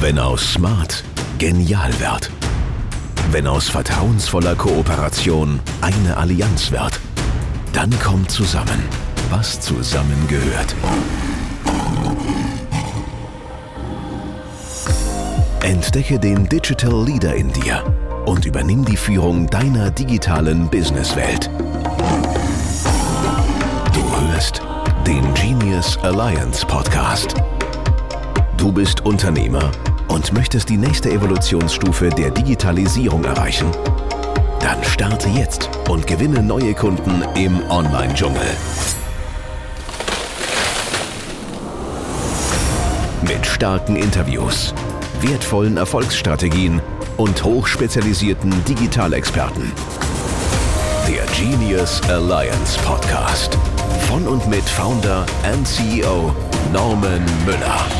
Wenn aus Smart genial wird. Wenn aus vertrauensvoller Kooperation eine Allianz wird. Dann kommt zusammen, was zusammengehört. Entdecke den Digital Leader in dir und übernimm die Führung deiner digitalen Businesswelt. Du hörst den Genius Alliance Podcast. Du bist Unternehmer und möchtest die nächste Evolutionsstufe der Digitalisierung erreichen? Dann starte jetzt und gewinne neue Kunden im Online-Dschungel. Mit starken Interviews, wertvollen Erfolgsstrategien und hochspezialisierten Digitalexperten. Der Genius Alliance Podcast. Von und mit Founder und CEO Norman Müller.